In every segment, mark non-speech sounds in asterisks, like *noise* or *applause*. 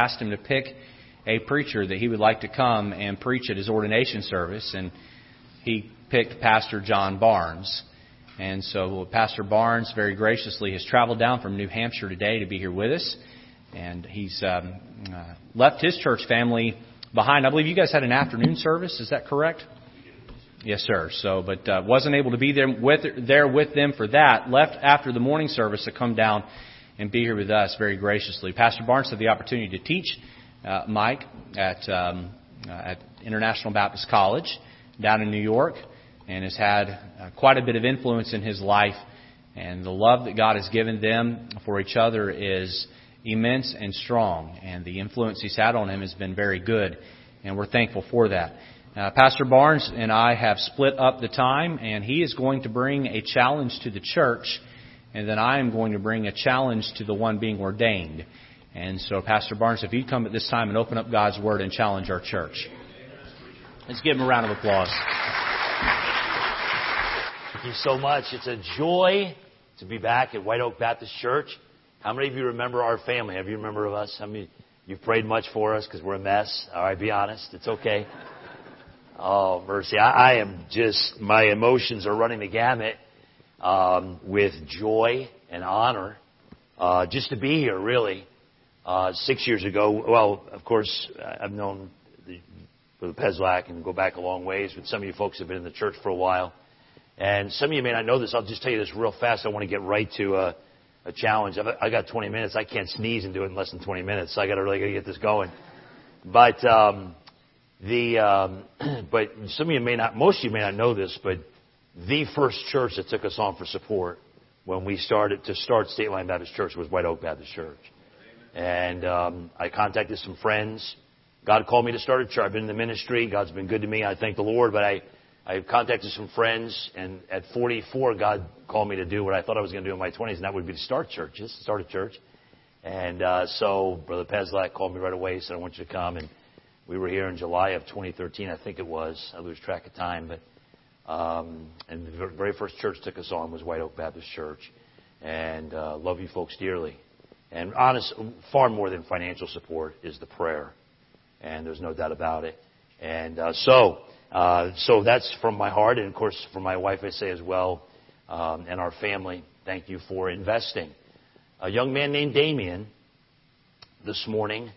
asked him to pick a preacher that he would like to come and preach at his ordination service, and he picked Pastor John Barnes. And so Pastor Barnes very graciously has traveled down from New Hampshire today to be here with us, and he's um, uh, left his church family behind. I believe you guys had an afternoon service. Is that correct? Yes, sir. So, but uh, wasn't able to be there with there with them for that. Left after the morning service to come down and be here with us very graciously. Pastor Barnes had the opportunity to teach uh, Mike at um, uh, at International Baptist College down in New York, and has had uh, quite a bit of influence in his life. And the love that God has given them for each other is immense and strong, and the influence he's had on him has been very good, and we're thankful for that. Uh, Pastor Barnes and I have split up the time, and he is going to bring a challenge to the church, and then I am going to bring a challenge to the one being ordained. And so, Pastor Barnes, if you'd come at this time and open up God's Word and challenge our church. Let's give him a round of applause. Thank you so much. It's a joy to be back at White Oak Baptist Church. How many of you remember our family? Have you remember of us? How many? You've prayed much for us because we're a mess. All right, be honest. It's okay. Oh, mercy. I, I am just, my emotions are running the gamut um, with joy and honor uh, just to be here, really. Uh, six years ago, well, of course, I've known the, the Peslak and go back a long ways, but some of you folks have been in the church for a while. And some of you may not know this. I'll just tell you this real fast. I want to get right to a, a challenge. I've, I got 20 minutes. I can't sneeze and do it in less than 20 minutes. So I got to really get this going. But um, the um, *clears throat* but some of you may not, most of you may not know this, but the first church that took us on for support when we started to start State Line Baptist Church was White Oak Baptist Church. And um, I contacted some friends. God called me to start a church. I've been in the ministry. God's been good to me. I thank the Lord. But I, I contacted some friends, and at 44, God called me to do what I thought I was going to do in my 20s, and that would be to start churches, start a church. And uh, so Brother Peslak called me right away, said, I want you to come. And we were here in July of 2013, I think it was. I lose track of time, but um, and the very first church took us on was White Oak Baptist Church, and uh, love you folks dearly. And honest, far more than financial support is the prayer, and there's no doubt about it. And uh, so, uh, so that's from my heart, and of course, from my wife, I say as well, um, and our family. Thank you for investing. A young man named Damien this morning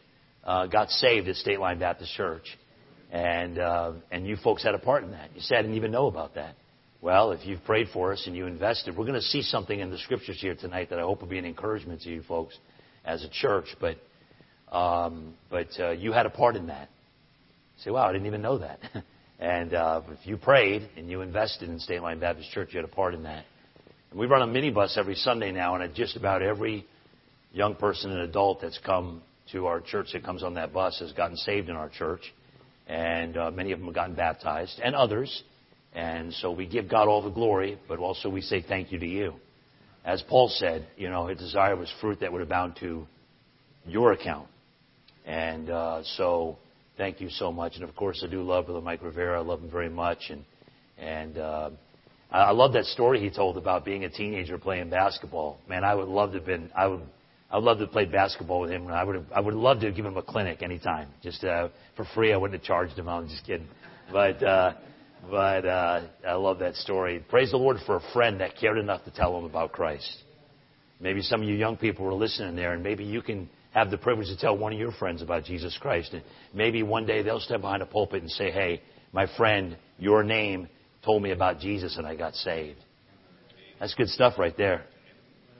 uh, got saved at State Line Baptist Church. And, uh, and you folks had a part in that. You said, I didn't even know about that. Well, if you've prayed for us and you invested, we're going to see something in the scriptures here tonight that I hope will be an encouragement to you folks as a church. But, um, but uh, you had a part in that. You say, wow, I didn't even know that. *laughs* and uh, if you prayed and you invested in State Line Baptist Church, you had a part in that. And we run a minibus every Sunday now, and just about every young person and adult that's come to our church that comes on that bus has gotten saved in our church, and uh, many of them have gotten baptized, and others. And so we give God all the glory, but also we say thank you to you. As Paul said, you know, his desire was fruit that would abound to your account. And uh, so thank you so much. And of course, I do love Brother Mike Rivera. I love him very much. And and uh, I love that story he told about being a teenager playing basketball. Man, I would love to have been. I would I would love to played basketball with him. I would I would love to give him a clinic anytime, just uh, for free. I wouldn't have charged him. I'm just kidding, but uh, but uh, I love that story. Praise the Lord for a friend that cared enough to tell him about Christ. Maybe some of you young people were listening there, and maybe you can have the privilege to tell one of your friends about Jesus Christ. And maybe one day they'll step behind a pulpit and say, "Hey, my friend, your name told me about Jesus, and I got saved." That's good stuff right there.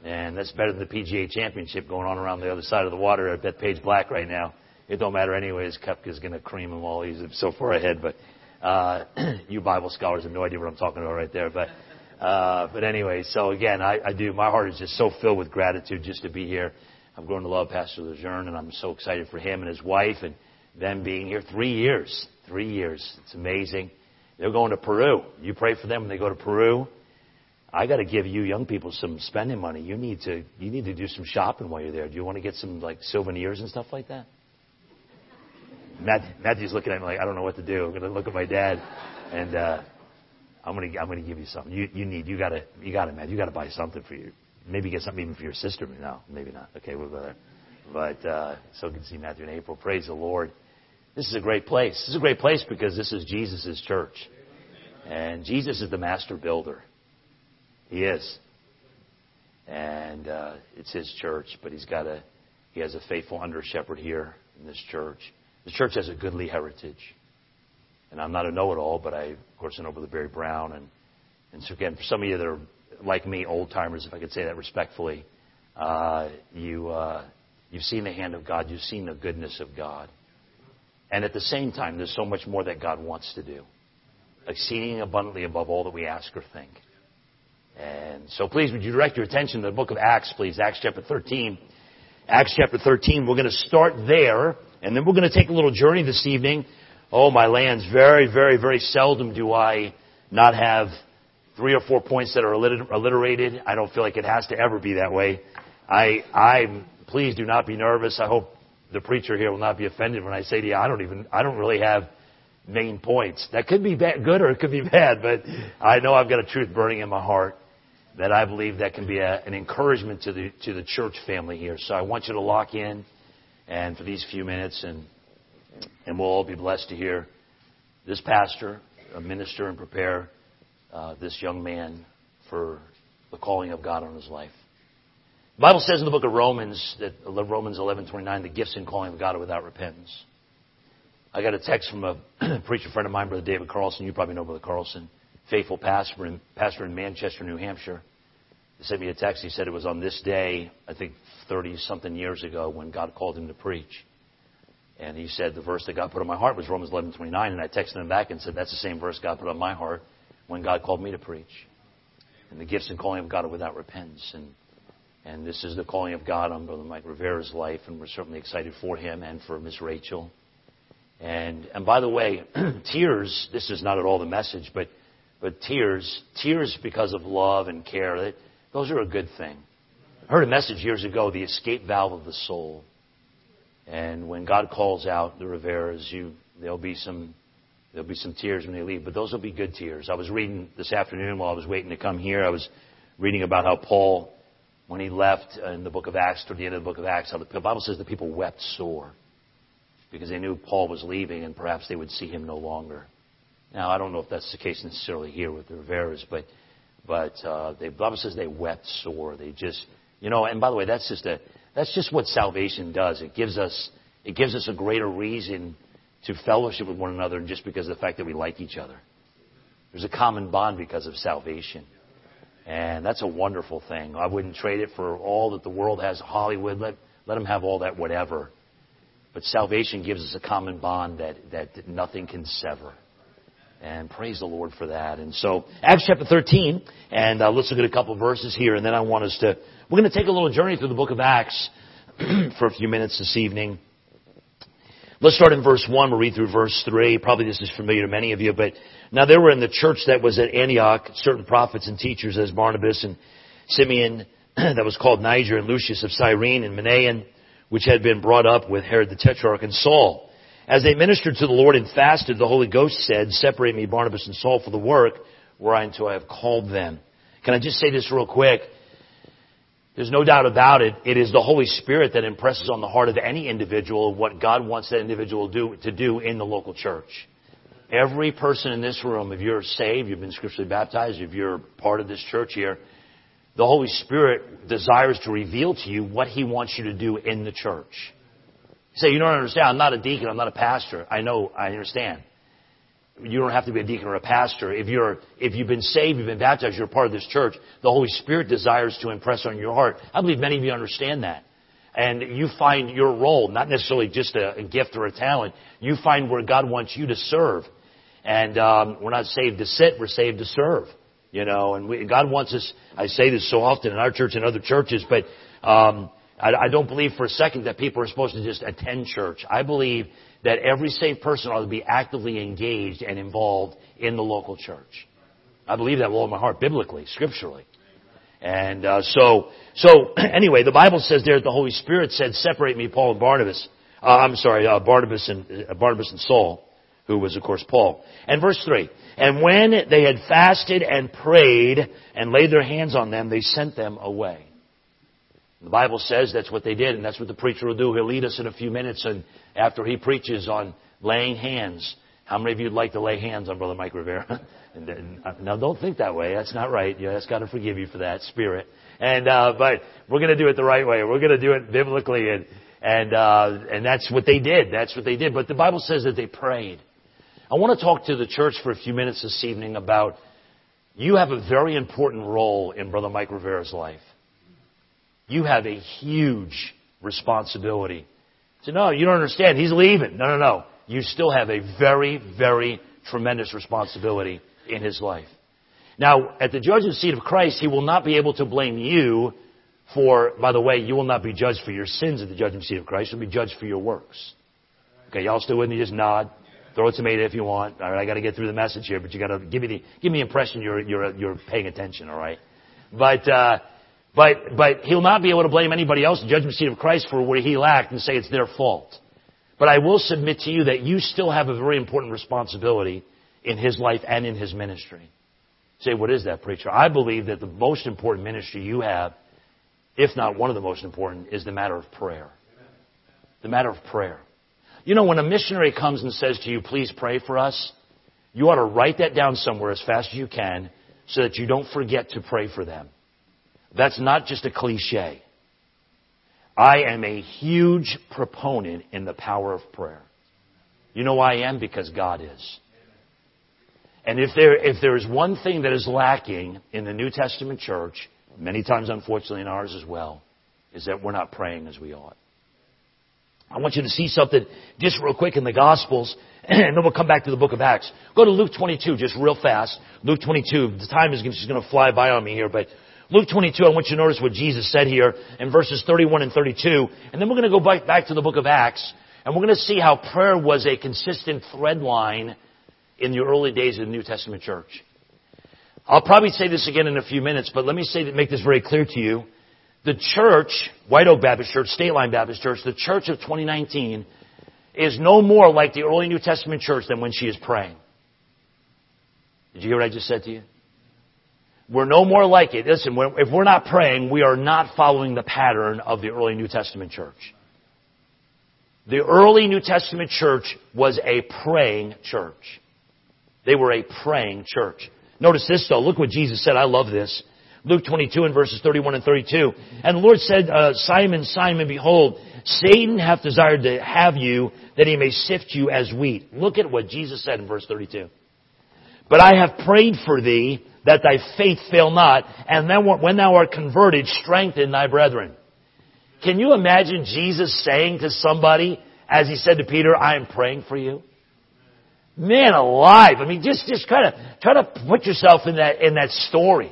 And that's better than the PGA Championship going on around the other side of the water at Bethpage Black right now. It don't matter anyways. Koepka's going to cream him while he's so far ahead. But uh, *clears throat* you Bible scholars have no idea what I'm talking about right there. But uh, but anyway, so again, I, I do. My heart is just so filled with gratitude just to be here. I've grown to love Pastor Lejeune, and I'm so excited for him and his wife and them being here. Three years, three years. It's amazing. They're going to Peru. You pray for them when they go to Peru. I got to give you young people some spending money. You need to you need to do some shopping while you're there. Do you want to get some like souvenirs and stuff like that? Matt, Matthew's looking at me like I don't know what to do. I'm to look at my dad, and uh, I'm to I'm to give you something. You you need you got to you got to Matt. You got to buy something for you. Maybe get something even for your sister. No, maybe not. Okay, we'll go there. But uh, so good to see Matthew and April. Praise the Lord. This is a great place. This is a great place because this is Jesus' church. And Jesus is the master builder. He is. And uh, it's his church, but he's got a he has a faithful under shepherd here in this church. The church has a goodly heritage. And I'm not a know-it-all, but I, of course, know Brother Barry Brown. And, and so again, for some of you that are like me, old timers, if I could say that respectfully, uh, you, uh, you've seen the hand of God. You've seen the goodness of God. And at the same time, there's so much more that God wants to do. Exceeding abundantly above all that we ask or think. And so please, would you direct your attention to the book of Acts, please? Acts chapter 13. Acts chapter 13. We're going to start there, and then we're going to take a little journey this evening. Oh, my lands, very, very, very seldom do I not have three or four points that are alliterated. I don't feel like it has to ever be that way. I, I, please do not be nervous. I hope the preacher here will not be offended when I say to you, I don't even, I don't really have main points. That could be bad, good or it could be *laughs* bad, but I know I've got a truth burning in my heart that I believe that can be a, an encouragement to the, to the church family here. So I want you to lock in and for these few minutes and, and we'll all be blessed to hear this pastor, minister and prepare uh, this young man for the calling of God on his life. The Bible says in the book of Romans that Romans 11:29, the gifts and calling of God are without repentance. I got a text from a *clears throat* preacher friend of mine, Brother David Carlson. You probably know Brother Carlson, faithful pastor in, pastor in Manchester, New Hampshire. Sent me a text. He said it was on this day, I think 30 something years ago, when God called him to preach. And he said the verse that God put on my heart was Romans 11:29, and I texted him back and said that's the same verse God put on my heart when God called me to preach. And the gifts and calling of God are without repentance. And, and this is the calling of God on Brother Mike Rivera's life, and we're certainly excited for him and for Miss Rachel. And, and by the way, *clears throat* tears, this is not at all the message, but, but tears, tears because of love and care, those are a good thing. I heard a message years ago, the escape valve of the soul. And when God calls out the Riveras, you, there'll be some There'll be some tears when they leave, but those will be good tears. I was reading this afternoon while I was waiting to come here. I was reading about how Paul, when he left uh, in the book of Acts, toward the end of the book of Acts, how the Bible says the people wept sore because they knew Paul was leaving and perhaps they would see him no longer. Now, I don't know if that's the case necessarily here with the Riveras, but but uh, the Bible says they wept sore. They just, you know, and by the way, that's just a that's just what salvation does. It gives us it gives us a greater reason to fellowship with one another just because of the fact that we like each other. There's a common bond because of salvation. And that's a wonderful thing. I wouldn't trade it for all that the world has. Hollywood, let, let them have all that whatever. But salvation gives us a common bond that, that nothing can sever. And praise the Lord for that. And so, Acts chapter 13, and uh, let's look at a couple verses here, and then I want us to, we're going to take a little journey through the book of Acts *clears throat* for a few minutes this evening. Let's start in verse 1. We'll read through verse 3. Probably this is familiar to many of you, but now there were in the church that was at Antioch certain prophets and teachers as Barnabas and Simeon *clears throat* that was called Niger and Lucius of Cyrene and Manaen, which had been brought up with Herod the Tetrarch and Saul. As they ministered to the Lord and fasted, the Holy Ghost said, Separate me, Barnabas and Saul, for the work whereunto I have called them. Can I just say this real quick? There's no doubt about it. It is the Holy Spirit that impresses on the heart of any individual what God wants that individual do, to do in the local church. Every person in this room, if you're saved, you've been scripturally baptized, if you're part of this church here, the Holy Spirit desires to reveal to you what He wants you to do in the church. You say, you don't understand. I'm not a deacon. I'm not a pastor. I know. I understand you don't have to be a deacon or a pastor. If you're, if you've been saved, you've been baptized, you're part of this church, the Holy Spirit desires to impress on your heart. I believe many of you understand that. And you find your role, not necessarily just a, a gift or a talent, you find where God wants you to serve. And um, we're not saved to sit, we're saved to serve. You know, and we, God wants us, I say this so often in our church and other churches, but um, I, I don't believe for a second that people are supposed to just attend church. I believe that every saved person ought to be actively engaged and involved in the local church. I believe that with all my heart, biblically, scripturally. And uh, so, so *clears throat* anyway, the Bible says there that the Holy Spirit said, "Separate me, Paul and Barnabas." Uh, I'm sorry, uh, Barnabas and uh, Barnabas and Saul, who was of course Paul. And verse three. And when they had fasted and prayed and laid their hands on them, they sent them away. The Bible says that's what they did, and that's what the preacher will do. He'll lead us in a few minutes, and after he preaches on laying hands, how many of you would like to lay hands on Brother Mike Rivera? *laughs* Uh, now, don't think that way. That's not right. You ask God to forgive you for that spirit. And uh, but we're going to do it the right way. We're going to do it biblically, and and uh, and that's what they did. That's what they did. But the Bible says that they prayed. I want to talk to the church for a few minutes this evening about you have a very important role in Brother Mike Rivera's life. You have a huge responsibility. So no, you don't understand. He's leaving. No, no, no. You still have a very, very tremendous responsibility in his life. Now, at the judgment seat of Christ, he will not be able to blame you for, by the way, you will not be judged for your sins at the judgment seat of Christ. You'll be judged for your works. Okay, y'all still with me? Just nod. Throw a tomato if you want. All right, I got to get through the message here, but you got to give me the give me the impression you're you're you're paying attention. All right, but uh, but but he'll not be able to blame anybody else, the judgment seat of Christ, for where he lacked and say it's their fault. But I will submit to you that you still have a very important responsibility in his life and in his ministry. say, what is that, preacher? I believe that the most important ministry you have, if not one of the most important, is the matter of prayer. The matter of prayer. You know, when a missionary comes and says to you, please pray for us, you ought to write that down somewhere as fast as you can so that you don't forget to pray for them. That's not just a cliche. I am a huge proponent in the power of prayer. You know why I am? Because God is. And if there, if there is one thing that is lacking in the New Testament church, many times unfortunately in ours as well, is that we're not praying as we ought. I want you to see something just real quick in the Gospels, *clears throat* and then we'll come back to the book of Acts. Go to Luke 22 just real fast. Luke 22. The time is just going to fly by on me here, but Luke 22, I want you to notice what Jesus said here in verses 31 and 32. And then we're going to go back, to the book of Acts, and we're going to see how prayer was a consistent thread line in the early days of the New Testament church. I'll probably say this again in a few minutes, but let me say make this very clear to you. The church, White Oak Baptist Church, State Line Baptist Church, the church of 2019 is no more like the early New Testament church than when she is praying. Did you hear what I just said to you? We're no more like it. Listen, if we're not praying, we are not following the pattern of the early New Testament church. The early New Testament church was a praying church. They were a praying church. Notice this though. Look what Jesus said. I love this. Luke 22 and verses 31 and 32. And the Lord said, uh, Simon, Simon, behold, Satan hath desired to have you that he may sift you as wheat. Look at what Jesus said in verse 32. But I have prayed for thee that thy faith fail not, and then when thou art converted, strengthen thy brethren. Can you imagine Jesus saying to somebody, as he said to Peter, I am praying for you? Man alive. I mean, just, just kind of, try to put yourself in that, in that story.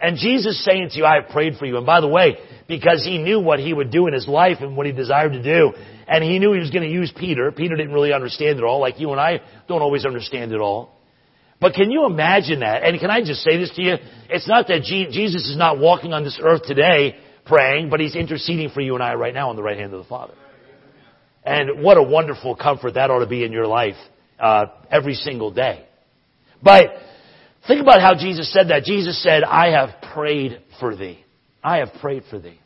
And Jesus saying to you, I have prayed for you. And by the way, because he knew what he would do in his life and what he desired to do, and he knew he was going to use Peter. Peter didn't really understand it all, like you and I don't always understand it all. But can you imagine that? And can I just say this to you? It's not that Jesus is not walking on this earth today praying, but he's interceding for you and I right now on the right hand of the Father. And what a wonderful comfort that ought to be in your life uh, every single day. But think about how Jesus said that. Jesus said, I have prayed for thee. I have prayed for thee.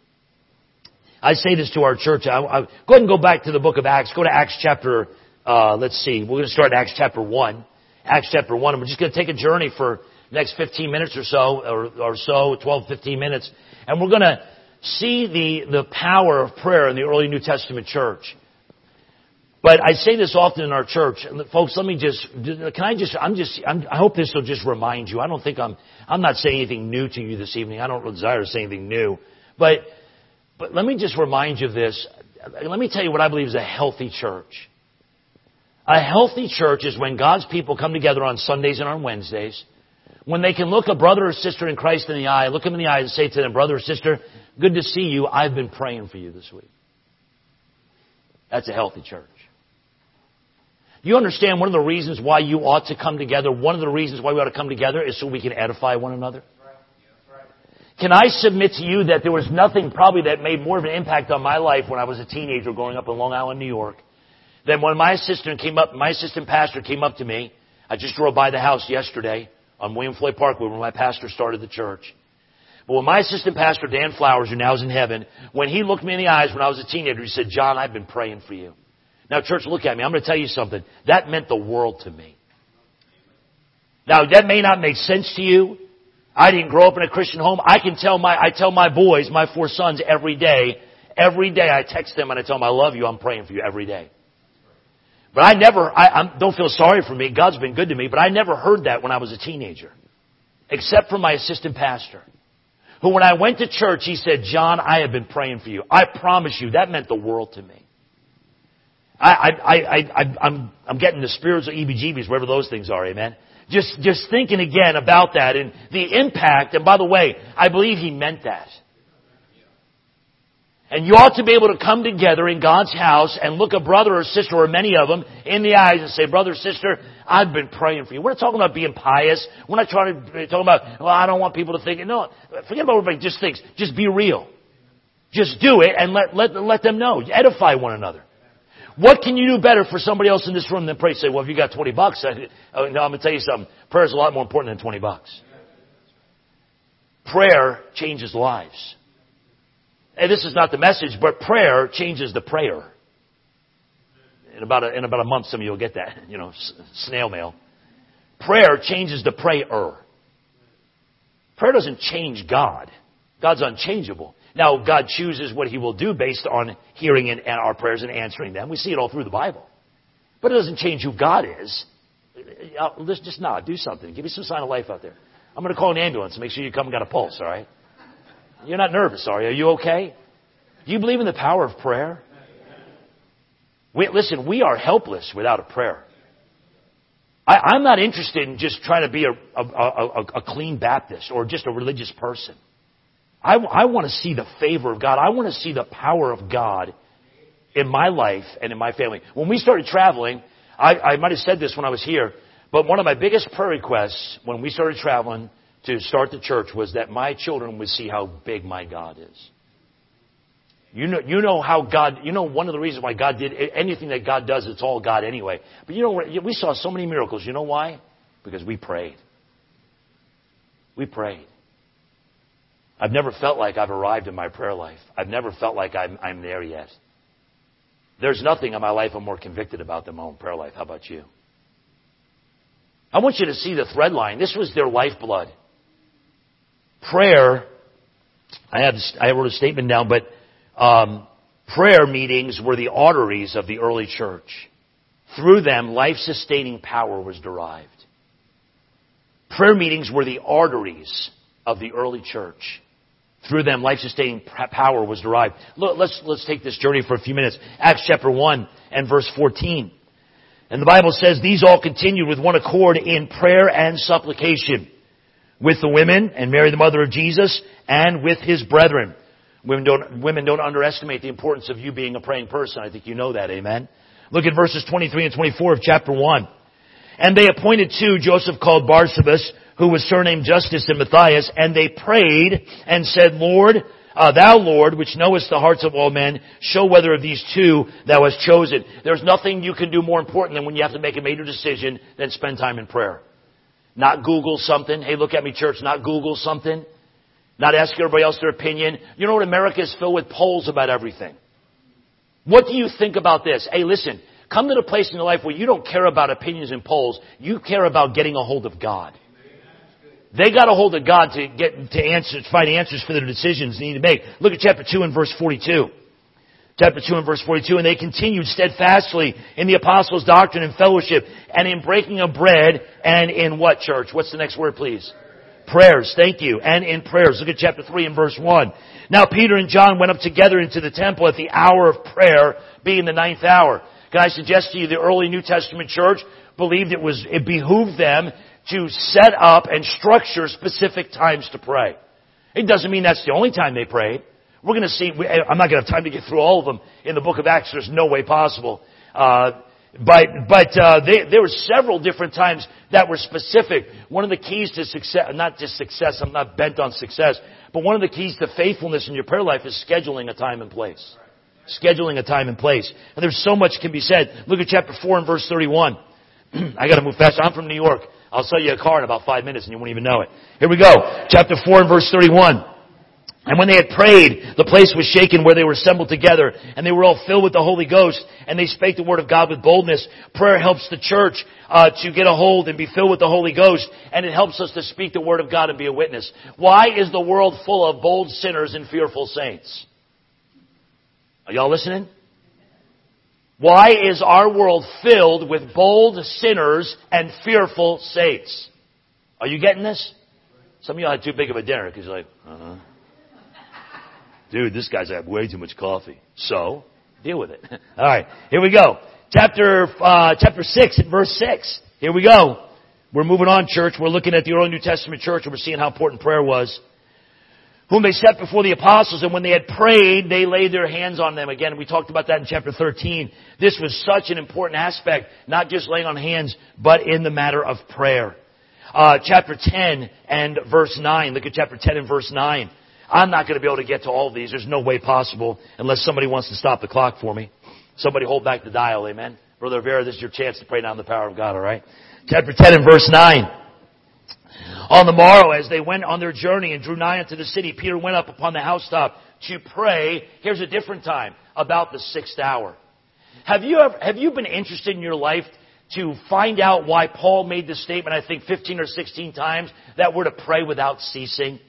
I say this to our church. I, I, go ahead and go back to the book of Acts. Go to Acts chapter, uh, let's see. We're going to start in Acts chapter 1. Acts chapter 1. And we're just going to take a journey for next 15 minutes or so, or, or so, 12, 15 minutes. And we're going to see the, the power of prayer in the early New Testament church. But I say this often in our church, folks. Let me just can I just I'm just I'm, i hope this will just remind you. I don't think I'm I'm not saying anything new to you this evening. I don't desire to say anything new, but but let me just remind you of this. Let me tell you what I believe is a healthy church. A healthy church is when God's people come together on Sundays and on Wednesdays, when they can look a brother or sister in Christ in the eye, look them in the eye and say to them, brother or sister, good to see you. I've been praying for you this week. That's a healthy church. You understand one of the reasons why you ought to come together, one of the reasons why we ought to come together is so we can edify one another? Can I submit to you that there was nothing probably that made more of an impact on my life when I was a teenager growing up in Long Island, New York, than when my assistant came up, my assistant pastor came up to me. I just drove by the house yesterday on William Floyd Parkway where my pastor started the church. But when my assistant pastor, Dan Flowers, who now is in heaven, when he looked me in the eyes when I was a teenager, he said, John, I've been praying for you. Now, church, look at me. I'm going to tell you something. That meant the world to me. Now, that may not make sense to you. I didn't grow up in a Christian home. I can tell my, I tell my boys, my four sons every day, every day I text them and I tell them I love you, I'm praying for you every day. But I never, I, I don't feel sorry for me. God's been good to me, but I never heard that when I was a teenager. Except from my assistant pastor. Who when I went to church, he said, John, I have been praying for you. I promise you, that meant the world to me. I, I, I, I, I'm, I'm getting the spirits of EBGBs, wherever those things are, amen. Just, just thinking again about that and the impact, and by the way, I believe he meant that. And you ought to be able to come together in God's house and look a brother or sister or many of them in the eyes and say, brother, sister, I've been praying for you. We're not talking about being pious. We're not trying to talk about, well, I don't want people to think, no, forget about what everybody just thinks. Just be real. Just do it and let, let, let them know. Edify one another. What can you do better for somebody else in this room than pray? Say, well, if you got 20 bucks, I, oh, no, I'm going to tell you something. Prayer is a lot more important than 20 bucks. Prayer changes lives. And this is not the message, but prayer changes the prayer. In about a, in about a month, some of you will get that, *laughs* you know, snail mail. Prayer changes the prayer. Prayer doesn't change God. God's unchangeable. Now, God chooses what He will do based on hearing and our prayers and answering them. We see it all through the Bible. But it doesn't change who God is. Uh, let's just not do something. Give me some sign of life out there. I'm going to call an ambulance and make sure you come and got a pulse, all right? You're not nervous, are you? Are you okay? Do you believe in the power of prayer? We, listen, we are helpless without a prayer. I, am not interested in just trying to be a, a, a, a clean Baptist or just a religious person. I, I want to see the favor of God. I want to see the power of God in my life and in my family. When we started traveling, I, I might have said this when I was here, but one of my biggest prayer requests when we started traveling to start the church was that my children would see how big my God is. You know, you know how God, you know one of the reasons why God did anything that God does, it's all God anyway. But you know, we saw so many miracles. You know why? Because we prayed. We prayed. I've never felt like I've arrived in my prayer life. I've never felt like I'm, I'm there yet. There's nothing in my life I'm more convicted about than my own prayer life. How about you? I want you to see the thread line. This was their lifeblood. Prayer, I, have, I wrote a statement down, but um, prayer meetings were the arteries of the early church. Through them, life sustaining power was derived. Prayer meetings were the arteries of the early church. Through them, life sustaining power was derived. Let's, let's take this journey for a few minutes. Acts chapter 1 and verse 14. And the Bible says, These all continued with one accord in prayer and supplication with the women and Mary the mother of Jesus and with his brethren. Women don't, women don't underestimate the importance of you being a praying person. I think you know that, amen? Look at verses 23 and 24 of chapter 1. And they appointed two, Joseph called Barsabas, who was surnamed Justus and Matthias, and they prayed and said, Lord, uh, thou Lord, which knowest the hearts of all men, show whether of these two thou hast chosen. There's nothing you can do more important than when you have to make a major decision than spend time in prayer. Not Google something. Hey, look at me, church. Not Google something. Not ask everybody else their opinion. You know what? America is filled with polls about everything. What do you think about this? Hey, listen. Come to the place in your life where you don't care about opinions and polls. You care about getting a hold of God. They got a hold of God to get to answer, find answers for their decisions they need to make. Look at chapter 2 and verse 42. Chapter 2 and verse 42, and they continued steadfastly in the apostles' doctrine and fellowship, and in breaking of bread, and in what church? What's the next word, please? Prayers, thank you. And in prayers. Look at chapter 3 and verse 1. Now Peter and John went up together into the temple at the hour of prayer, being the ninth hour. Can I suggest to you the early New Testament church believed it was, it behooved them to set up and structure specific times to pray. It doesn't mean that's the only time they prayed. We're going to see, I'm not going to have time to get through all of them in the book of Acts. There's no way possible. Uh, but but uh, they, there were several different times that were specific. One of the keys to success, not just success, I'm not bent on success, but one of the keys to faithfulness in your prayer life is scheduling a time and place. Scheduling a time and place. And there's so much can be said. Look at chapter 4 and verse 31. *clears throat* I gotta move fast. I'm from New York. I'll sell you a car in about five minutes and you won't even know it. Here we go. Chapter 4 and verse 31. And when they had prayed, the place was shaken where they were assembled together, and they were all filled with the Holy Ghost, and they spake the word of God with boldness. Prayer helps the church uh, to get a hold and be filled with the Holy Ghost, and it helps us to speak the word of God and be a witness. Why is the world full of bold sinners and fearful saints? Are y'all listening? Why is our world filled with bold sinners and fearful saints? Are you getting this? Some of y'all had too big of a dinner because you're like, uh-huh. Dude, this guy's had way too much coffee. So, deal with it. *laughs* All right, here we go. Chapter uh, chapter six and verse six. Here we go. We're moving on, church. We're looking at the early New Testament church, and we're seeing how important prayer was. Whom they set before the apostles, and when they had prayed, they laid their hands on them. Again, we talked about that in chapter 13. This was such an important aspect, not just laying on hands, but in the matter of prayer. Uh, chapter 10 and verse 9. Look at chapter 10 and verse 9. I'm not going to be able to get to all these. There's no way possible unless somebody wants to stop the clock for me. Somebody hold back the dial, amen. Brother Vera, this is your chance to pray down the power of God, alright? Chapter 10 and verse 9. On the morrow, as they went on their journey and drew nigh unto the city, Peter went up upon the housetop to pray. Here's a different time, about the sixth hour. Have you ever, have you been interested in your life to find out why Paul made the statement, I think 15 or 16 times, that we're to pray without ceasing?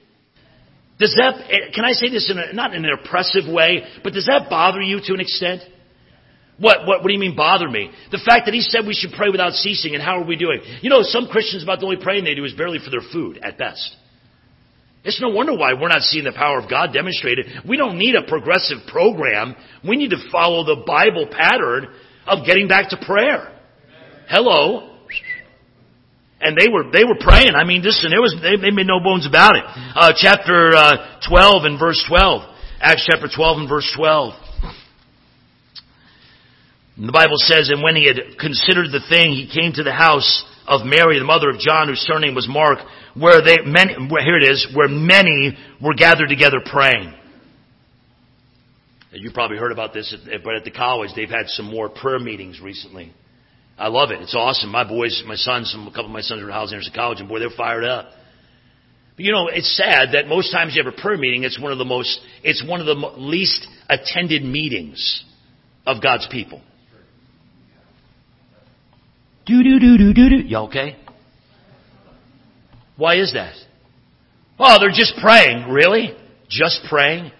Does that, can I say this in a, not in an oppressive way, but does that bother you to an extent? What, what, what do you mean bother me? The fact that he said we should pray without ceasing and how are we doing? You know, some Christians about the only praying they do is barely for their food at best. It's no wonder why we're not seeing the power of God demonstrated. We don't need a progressive program. We need to follow the Bible pattern of getting back to prayer. Hello. And they were, they were praying. I mean, listen, there was, they, they made no bones about it. Uh, chapter, uh, 12 and verse 12. Acts chapter 12 and verse 12. And the Bible says, and when he had considered the thing, he came to the house of Mary, the mother of John, whose surname was Mark, where they, many, where, here it is, where many were gathered together praying. You probably heard about this, but at the college, they've had some more prayer meetings recently. I love it. It's awesome. My boys, my sons, a couple of my sons are housing in college, and boy, they're fired up. But you know, it's sad that most times you have a prayer meeting, it's one of the most, it's one of the least attended meetings of God's people. Do do do do do do. You okay? Why is that? Oh, they're just praying. Really? Just praying?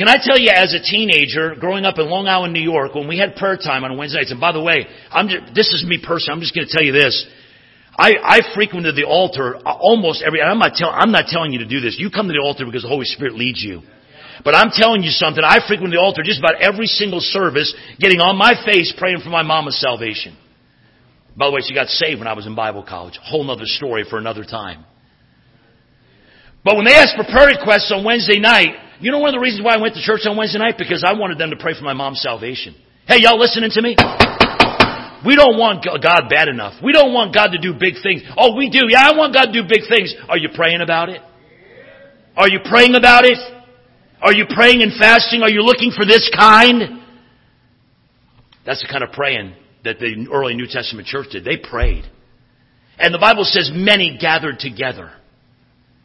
Can I tell you, as a teenager, growing up in Long Island, New York, when we had prayer time on Wednesday nights, and by the way, I'm just, this is me personally, I'm just going to tell you this. I, I frequented the altar uh, almost every, I'm not, tell, I'm not telling you to do this. You come to the altar because the Holy Spirit leads you. But I'm telling you something, I frequented the altar just about every single service, getting on my face praying for my mama's salvation. By the way, she got saved when I was in Bible college. Whole nother story for another time. But when they asked for prayer requests on Wednesday night, you know one of the reasons why I went to church on Wednesday night? Because I wanted them to pray for my mom's salvation. Hey, y'all listening to me? We don't want God bad enough. We don't want God to do big things. Oh, we do. Yeah, I want God to do big things. Are you praying about it? Are you praying about it? Are you praying and fasting? Are you looking for this kind? That's the kind of praying that the early New Testament church did. They prayed. And the Bible says many gathered together.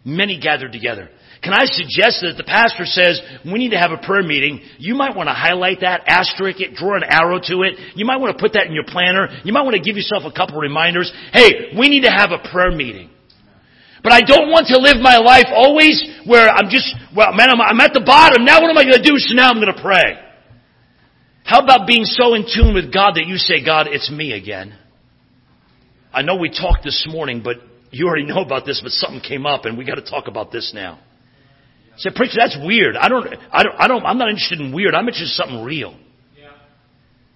Many gathered together. Can I suggest that the pastor says we need to have a prayer meeting, you might want to highlight that, asterisk it, draw an arrow to it. You might want to put that in your planner. You might want to give yourself a couple reminders. Hey, we need to have a prayer meeting. But I don't want to live my life always where I'm just, well, man, I'm, I'm at the bottom. Now what am I going to do? So now I'm going to pray. How about being so in tune with God that you say, God, it's me again? I know we talked this morning, but you already know about this, but something came up and we got to talk about this now. I said, preacher, that's weird. I don't, I don't, I don't, I'm not interested in weird. I'm interested in something real.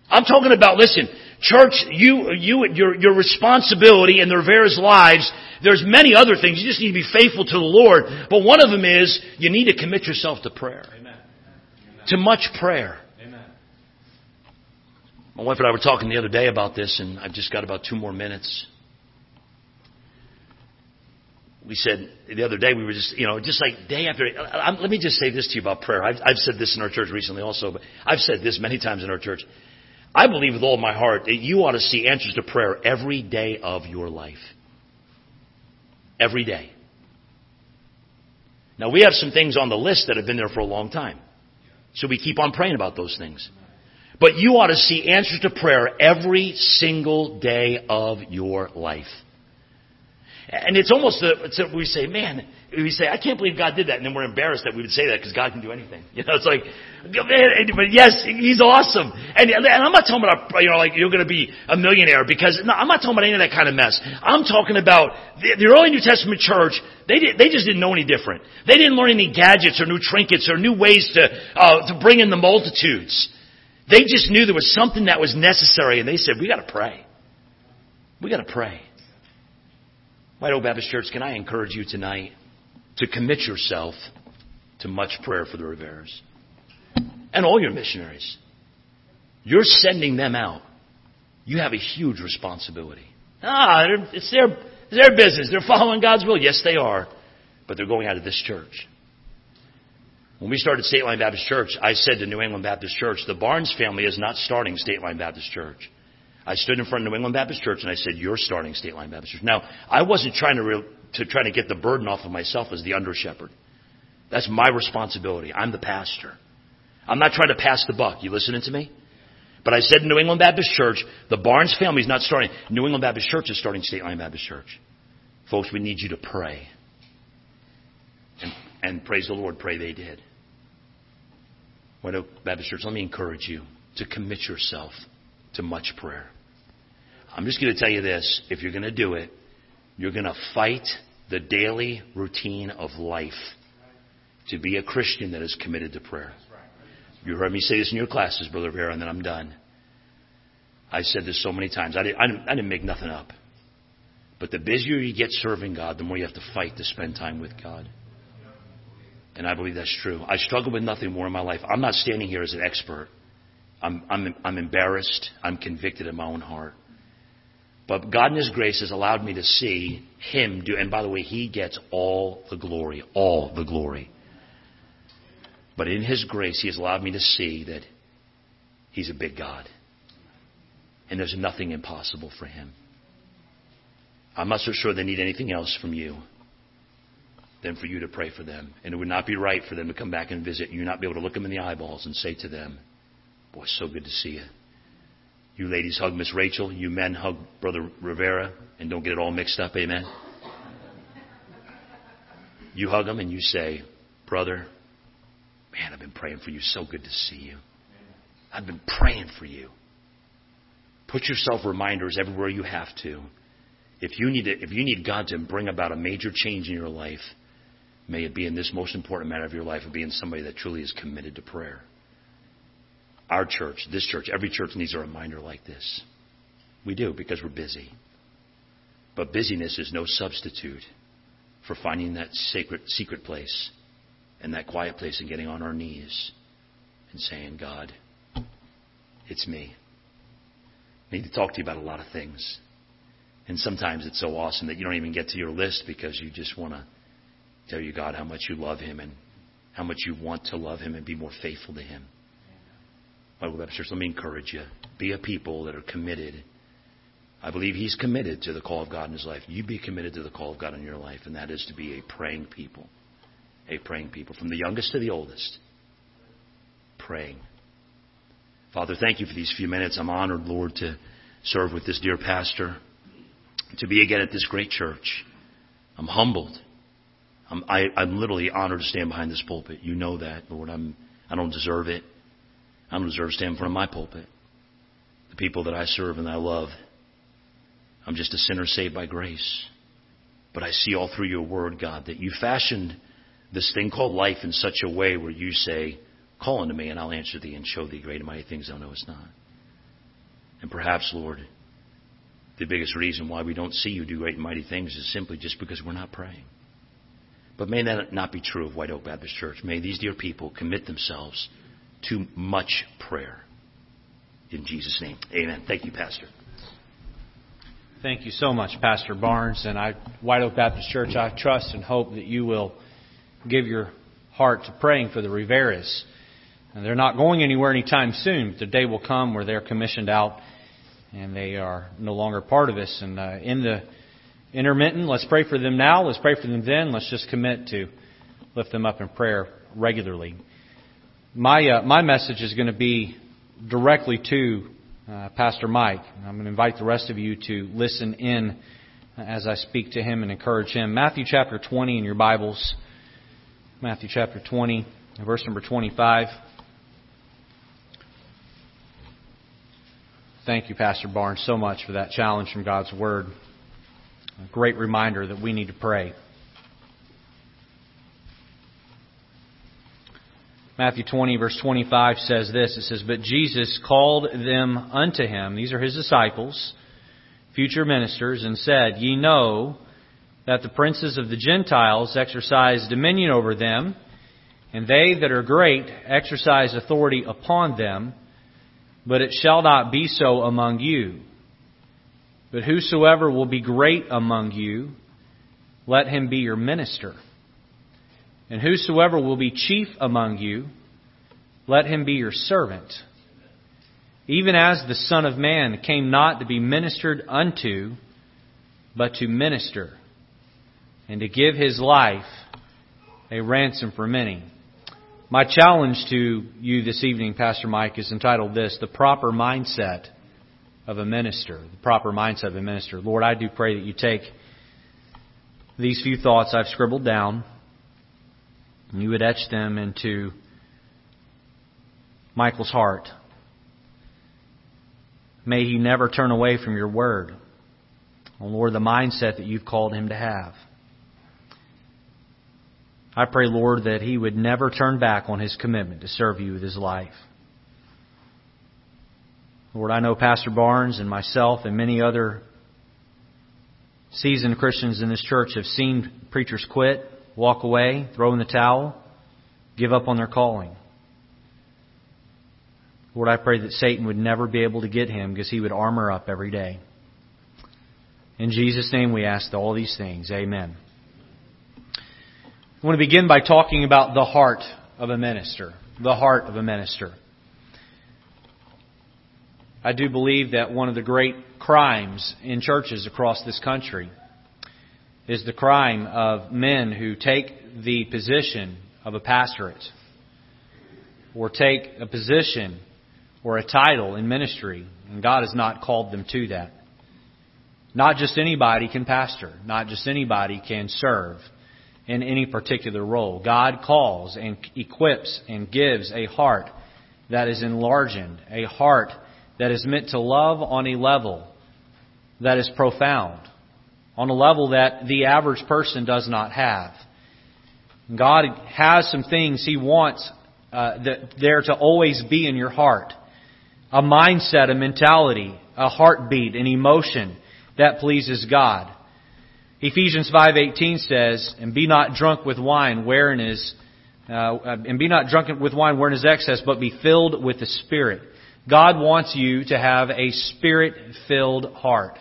I'm talking about, listen, church, you, you, your, your responsibility in their various lives, there's many other things. You just need to be faithful to the Lord. But one of them is, you need to commit yourself to prayer. Amen. To much prayer. Amen. My wife and I were talking the other day about this, and I've just got about two more minutes. We said the other day we were just, you know, just like day after day. Let me just say this to you about prayer. I've, I've said this in our church recently also, but I've said this many times in our church. I believe with all my heart that you ought to see answers to prayer every day of your life. Every day. Now we have some things on the list that have been there for a long time. So we keep on praying about those things. But you ought to see answers to prayer every single day of your life. And it's almost, a, it's a, we say, man, we say, I can't believe God did that. And then we're embarrassed that we would say that because God can do anything. *laughs* You know, it's like, man, but yes, He's awesome. And, and I'm not talking about, you know, like you're going to be a millionaire because, no, I'm not talking about any of that kind of mess. I'm talking about the, the early New Testament church, they, did, they just didn't know any different. They didn't learn any gadgets or new trinkets or new ways to, uh, to bring in the multitudes. They just knew there was something that was necessary and they said, we got to pray. We got to pray. White Oak Baptist Church, can I encourage you tonight to commit yourself to much prayer for the Riveras and all your missionaries? You're sending them out. You have a huge responsibility. Ah, it's their, it's their business. They're following God's will. Yes, they are. But they're going out of this church. When we started State Line Baptist Church, I said to New England Baptist Church, the Barnes family is not starting State Line Baptist Church. I stood in front of New England Baptist Church and I said, "You're starting State Line Baptist Church." Now, I wasn't trying to re- to try to get the burden off of myself as the under shepherd. That's my responsibility. I'm the pastor. I'm not trying to pass the buck. You listening to me? But I said New England Baptist Church, the Barnes family is not starting. New England Baptist Church is starting State Line Baptist Church. Folks, we need you to pray. And, and praise the Lord, pray they did. White Oak Baptist Church, let me encourage you to commit yourself to much prayer. I'm just going to tell you this. If you're going to do it, you're going to fight the daily routine of life to be a Christian that is committed to prayer. You heard me say this in your classes, Brother Vera, and then I'm done. I said this so many times. I didn't, I didn't, I didn't make nothing up. But the busier you get serving God, the more you have to fight to spend time with God. And I believe that's true. I struggle with nothing more in my life. I'm not standing here as an expert. I'm, I'm, I'm embarrassed. I'm convicted in my own heart. But God in His grace has allowed me to see Him do, and by the way, He gets all the glory, all the glory. But in His grace, He has allowed me to see that He's a big God. And there's nothing impossible for Him. I'm not so sure they need anything else from you than for you to pray for them. And it would not be right for them to come back and visit and you, not be able to look them in the eyeballs and say to them, Boy, so good to see you. You ladies hug Miss Rachel. You men hug Brother Rivera. And don't get it all mixed up. Amen. You hug him and you say, Brother, man, I've been praying for you. So good to see you. I've been praying for you. Put yourself reminders everywhere you have to. If you need to, if you need God to bring about a major change in your life, may it be in this most important matter of your life of being somebody that truly is committed to prayer. Our church, this church, every church needs a reminder like this. We do because we're busy. But busyness is no substitute for finding that sacred, secret place and that quiet place and getting on our knees and saying, God, it's me. I need to talk to you about a lot of things. And sometimes it's so awesome that you don't even get to your list because you just want to tell you, God, how much you love Him and how much you want to love Him and be more faithful to Him. Baptist Church, let me encourage you. Be a people that are committed. I believe he's committed to the call of God in his life. You be committed to the call of God in your life, and that is to be a praying people. A praying people. From the youngest to the oldest. Praying. Father, thank you for these few minutes. I'm honored, Lord, to serve with this dear pastor, to be again at this great church. I'm humbled. I'm, I, i am literally honored to stand behind this pulpit. You know that, Lord. I'm, I don't deserve it. I don't deserve to stand in front of my pulpit. The people that I serve and I love. I'm just a sinner saved by grace. But I see all through your word, God, that you fashioned this thing called life in such a way where you say, Call unto me and I'll answer thee and show thee great and mighty things thou knowest not. And perhaps, Lord, the biggest reason why we don't see you do great and mighty things is simply just because we're not praying. But may that not be true of White Oak Baptist Church. May these dear people commit themselves to much prayer. In Jesus' name. Amen. Thank you, Pastor. Thank you so much, Pastor Barnes. And I, White Oak Baptist Church, I trust and hope that you will give your heart to praying for the Riveras. And they're not going anywhere anytime soon, but the day will come where they're commissioned out and they are no longer part of us. And uh, in the intermittent, let's pray for them now. Let's pray for them then. Let's just commit to lift them up in prayer regularly. My, uh, my message is going to be directly to uh, Pastor Mike. I'm going to invite the rest of you to listen in as I speak to him and encourage him. Matthew chapter 20 in your Bibles. Matthew chapter 20, verse number 25. Thank you, Pastor Barnes, so much for that challenge from God's Word. A great reminder that we need to pray. Matthew 20, verse 25 says this It says, But Jesus called them unto him, these are his disciples, future ministers, and said, Ye know that the princes of the Gentiles exercise dominion over them, and they that are great exercise authority upon them, but it shall not be so among you. But whosoever will be great among you, let him be your minister. And whosoever will be chief among you, let him be your servant. Even as the Son of Man came not to be ministered unto, but to minister, and to give his life a ransom for many. My challenge to you this evening, Pastor Mike, is entitled this The Proper Mindset of a Minister. The Proper Mindset of a Minister. Lord, I do pray that you take these few thoughts I've scribbled down and you would etch them into Michael's heart. May he never turn away from your word. Oh Lord, the mindset that you've called him to have. I pray, Lord, that he would never turn back on his commitment to serve you with his life. Lord, I know Pastor Barnes and myself and many other seasoned Christians in this church have seen preachers quit, walk away, throw in the towel, give up on their calling. Lord, I pray that Satan would never be able to get him because he would armor up every day. In Jesus' name we ask all these things. Amen. I want to begin by talking about the heart of a minister. The heart of a minister. I do believe that one of the great crimes in churches across this country is the crime of men who take the position of a pastorate or take a position or a title in ministry, and God has not called them to that. Not just anybody can pastor, not just anybody can serve in any particular role. God calls and equips and gives a heart that is enlarged, a heart that is meant to love on a level that is profound, on a level that the average person does not have. God has some things He wants uh, that there to always be in your heart a mindset, a mentality, a heartbeat, an emotion that pleases God. Ephesians 5:18 says, "And be not drunk with wine wherein is uh, and be not drunk with wine wherein is excess, but be filled with the Spirit." God wants you to have a spirit-filled heart.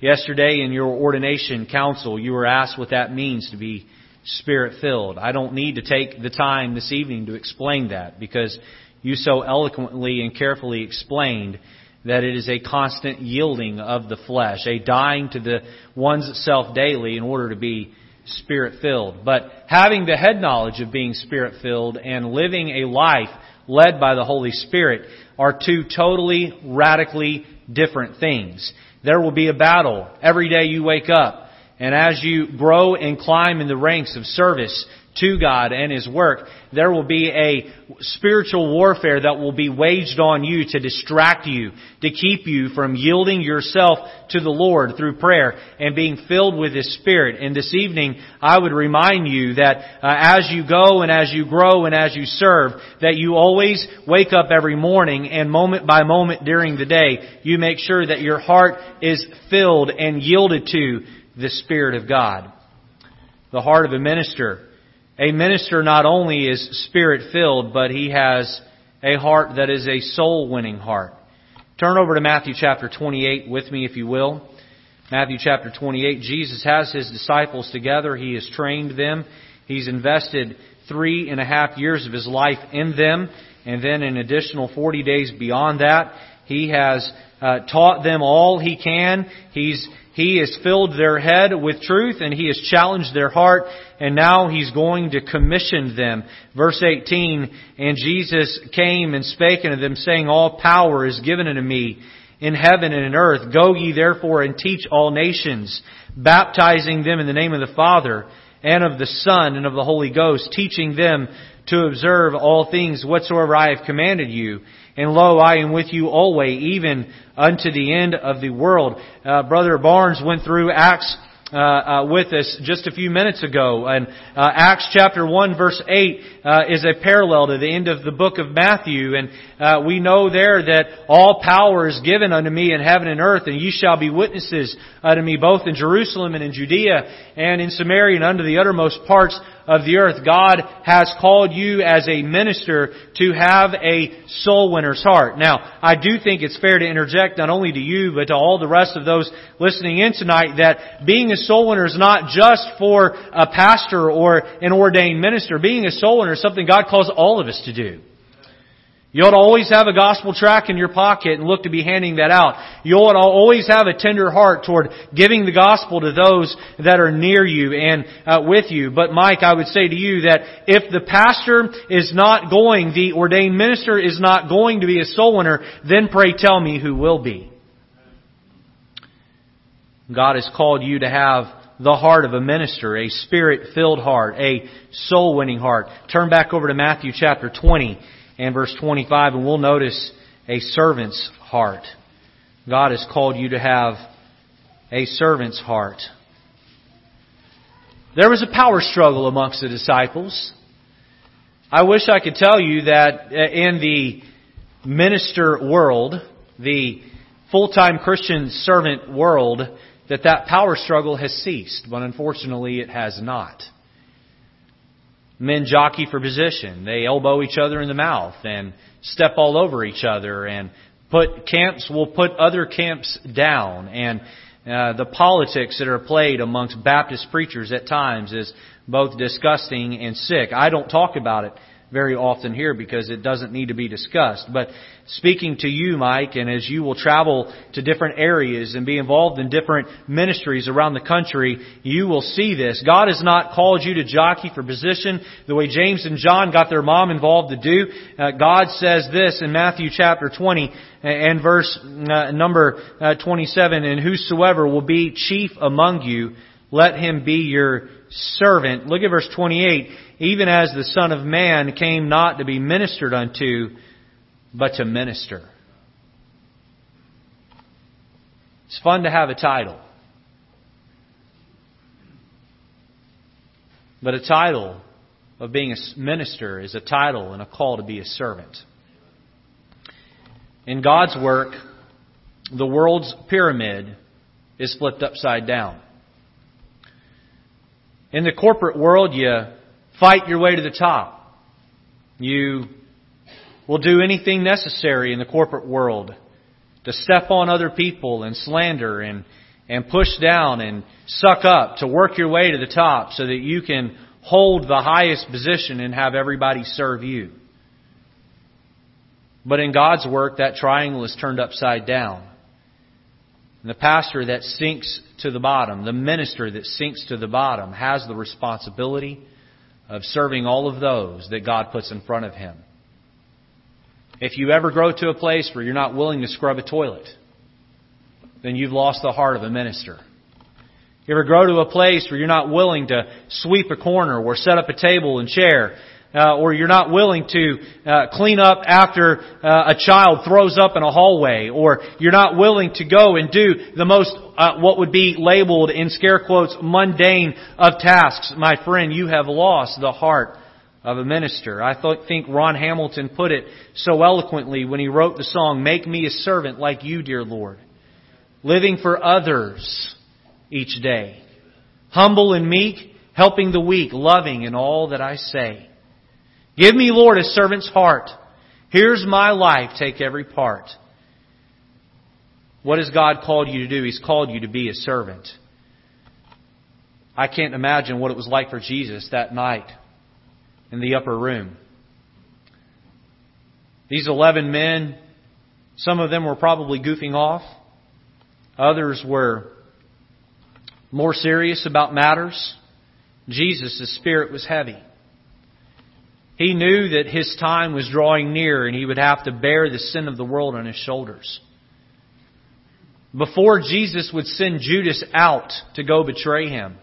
Yesterday in your ordination council, you were asked what that means to be spirit-filled. I don't need to take the time this evening to explain that because you so eloquently and carefully explained that it is a constant yielding of the flesh, a dying to the one's self daily in order to be spirit filled. But having the head knowledge of being spirit filled and living a life led by the Holy Spirit are two totally, radically different things. There will be a battle every day you wake up. And as you grow and climb in the ranks of service, to God and His work, there will be a spiritual warfare that will be waged on you to distract you, to keep you from yielding yourself to the Lord through prayer and being filled with His Spirit. And this evening, I would remind you that uh, as you go and as you grow and as you serve, that you always wake up every morning and moment by moment during the day, you make sure that your heart is filled and yielded to the Spirit of God. The heart of a minister a minister not only is spirit filled, but he has a heart that is a soul winning heart. Turn over to Matthew chapter 28 with me, if you will. Matthew chapter 28. Jesus has his disciples together. He has trained them. He's invested three and a half years of his life in them. And then an additional 40 days beyond that, he has uh, taught them all he can. He's he has filled their head with truth and he has challenged their heart and now he's going to commission them. Verse 18, and Jesus came and spake unto them saying, All power is given unto me in heaven and in earth. Go ye therefore and teach all nations, baptizing them in the name of the Father and of the Son and of the Holy Ghost, teaching them to observe all things whatsoever I have commanded you. And lo, I am with you always, even unto the end of the world. Uh, Brother Barnes went through Acts uh, uh, with us just a few minutes ago. And uh, Acts chapter 1 verse 8 uh, is a parallel to the end of the book of Matthew. And uh, we know there that all power is given unto me in heaven and earth, and ye shall be witnesses unto me both in Jerusalem and in Judea and in Samaria and unto the uttermost parts of the earth. God has called you as a minister to have a soul winner's heart. Now, I do think it's fair to interject not only to you, but to all the rest of those listening in tonight that being a soul winner is not just for a pastor or an ordained minister. Being a soul winner is something God calls all of us to do. You ought to always have a gospel track in your pocket and look to be handing that out. You ought to always have a tender heart toward giving the gospel to those that are near you and uh, with you. But Mike, I would say to you that if the pastor is not going, the ordained minister is not going to be a soul winner, then pray tell me who will be. God has called you to have the heart of a minister, a spirit-filled heart, a soul-winning heart. Turn back over to Matthew chapter 20 and verse 25, and we'll notice a servant's heart. God has called you to have a servant's heart. There was a power struggle amongst the disciples. I wish I could tell you that uh, in the minister world, the full-time Christian servant world, that that power struggle has ceased, but unfortunately it has not. Men jockey for position. They elbow each other in the mouth and step all over each other and put camps will put other camps down and uh, the politics that are played amongst Baptist preachers at times is both disgusting and sick. I don't talk about it very often here because it doesn't need to be discussed. But speaking to you, Mike, and as you will travel to different areas and be involved in different ministries around the country, you will see this. God has not called you to jockey for position the way James and John got their mom involved to do. Uh, God says this in Matthew chapter 20 and verse uh, number uh, 27, and whosoever will be chief among you, let him be your servant. Look at verse 28. Even as the Son of Man came not to be ministered unto, but to minister. It's fun to have a title. But a title of being a minister is a title and a call to be a servant. In God's work, the world's pyramid is flipped upside down. In the corporate world, you fight your way to the top. You will do anything necessary in the corporate world to step on other people and slander and, and push down and suck up to work your way to the top so that you can hold the highest position and have everybody serve you. But in God's work, that triangle is turned upside down. And the pastor that sinks to the bottom, the minister that sinks to the bottom, has the responsibility of serving all of those that God puts in front of him. If you ever grow to a place where you're not willing to scrub a toilet, then you've lost the heart of a minister. If you ever grow to a place where you're not willing to sweep a corner or set up a table and chair, uh, or you're not willing to uh, clean up after uh, a child throws up in a hallway, or you're not willing to go and do the most uh, what would be labeled in scare quotes mundane of tasks, my friend, you have lost the heart of a minister. I th- think Ron Hamilton put it so eloquently when he wrote the song, Make me a servant like you, dear Lord. Living for others each day. Humble and meek, helping the weak, loving in all that I say. Give me, Lord, a servant's heart. Here's my life, take every part. What has God called you to do? He's called you to be a servant. I can't imagine what it was like for Jesus that night in the upper room. These 11 men Some of them were probably goofing off. Others were more serious about matters. Jesus' spirit was heavy. He knew that his time was drawing near and he would have to bear the sin of the world on his shoulders. Before Jesus would send Judas out to go betray him,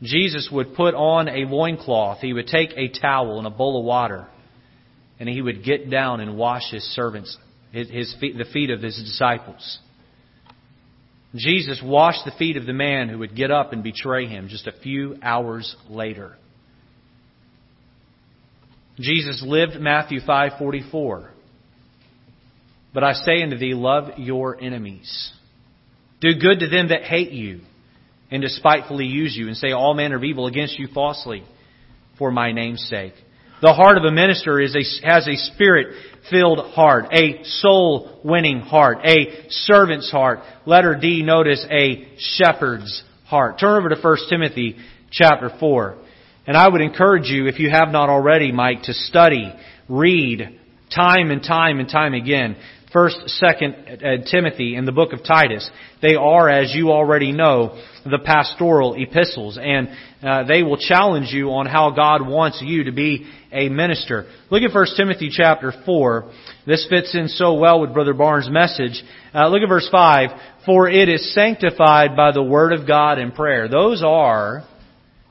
Jesus would put on a loincloth. He would take a towel and a bowl of water, and he would get down and wash his servants, his, his feet, the feet of his disciples. Jesus washed the feet of the man who would get up and betray him just a few hours later. Jesus lived Matthew 5:44. But I say unto thee, love your enemies. Do good to them that hate you and despitefully use you and say all manner of evil against you falsely for my name's sake. The heart of a minister is a, has a spirit filled heart, a soul winning heart, a servant's heart. Letter D, notice a shepherd's heart. Turn over to 1 Timothy chapter 4. And I would encourage you, if you have not already, Mike, to study, read, time and time and time again, First, Second uh, Timothy, and the book of Titus. They are, as you already know, the pastoral epistles, and uh, they will challenge you on how God wants you to be a minister. Look at First Timothy chapter four. This fits in so well with Brother Barnes' message. Uh, look at verse five. For it is sanctified by the word of God and prayer. Those are